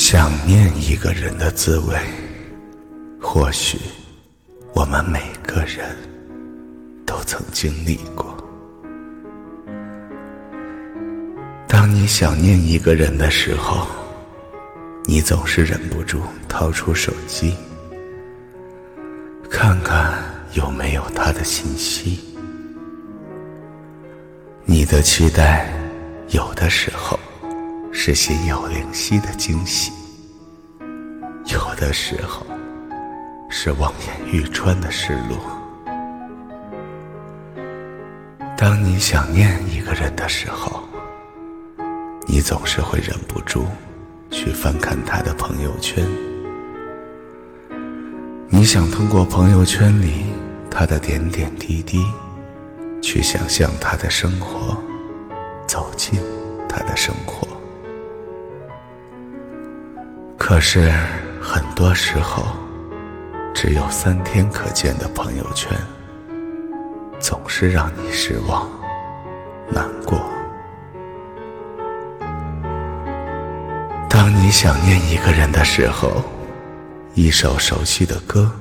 想念一个人的滋味，或许我们每个人都曾经历过。当你想念一个人的时候，你总是忍不住掏出手机，看看有没有他的信息。你的期待，有的时候。是心有灵犀的惊喜，的时候是望眼欲穿的失落。当你想念一个人的时候，你总是会忍不住去翻看他的朋友圈。你想通过朋友圈里他的点点滴滴，去想象他的生活，走进他的生活。可是，很多时候，只有三天可见的朋友圈，总是让你失望、难过。当你想念一个人的时候，一首熟悉的歌，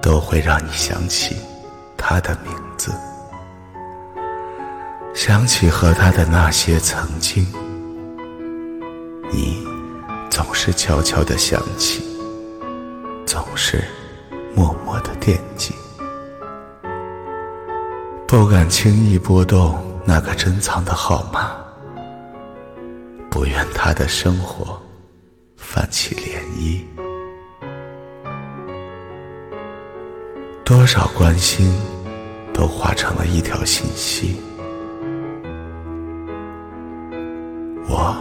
都会让你想起他的名字，想起和他的那些曾经。是悄悄的想起，总是默默的惦记，不敢轻易拨动那个珍藏的号码，不愿他的生活泛起涟漪。多少关心，都化成了一条信息。我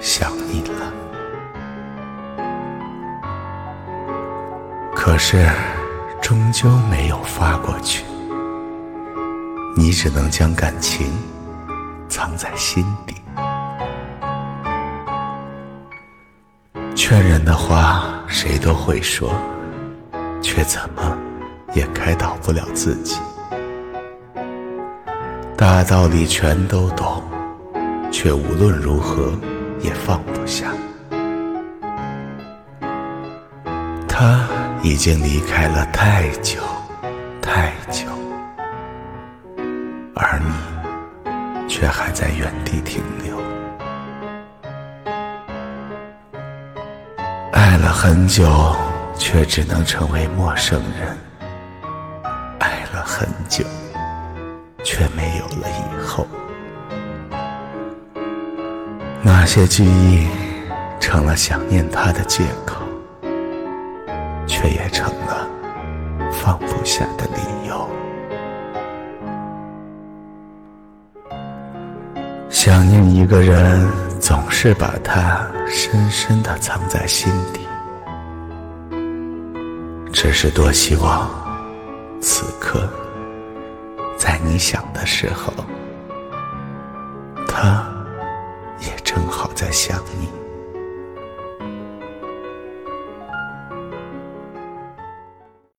想你了。可是，终究没有发过去。你只能将感情藏在心底。劝人的话谁都会说，却怎么也开导不了自己。大道理全都懂，却无论如何也放不下。他。已经离开了太久，太久，而你却还在原地停留。爱了很久，却只能成为陌生人；爱了很久，却没有了以后。那些记忆，成了想念他的借口。却也成了放不下的理由。想念一个人，总是把他深深的藏在心底。只是多希望，此刻在你想的时候，他也正好在想你。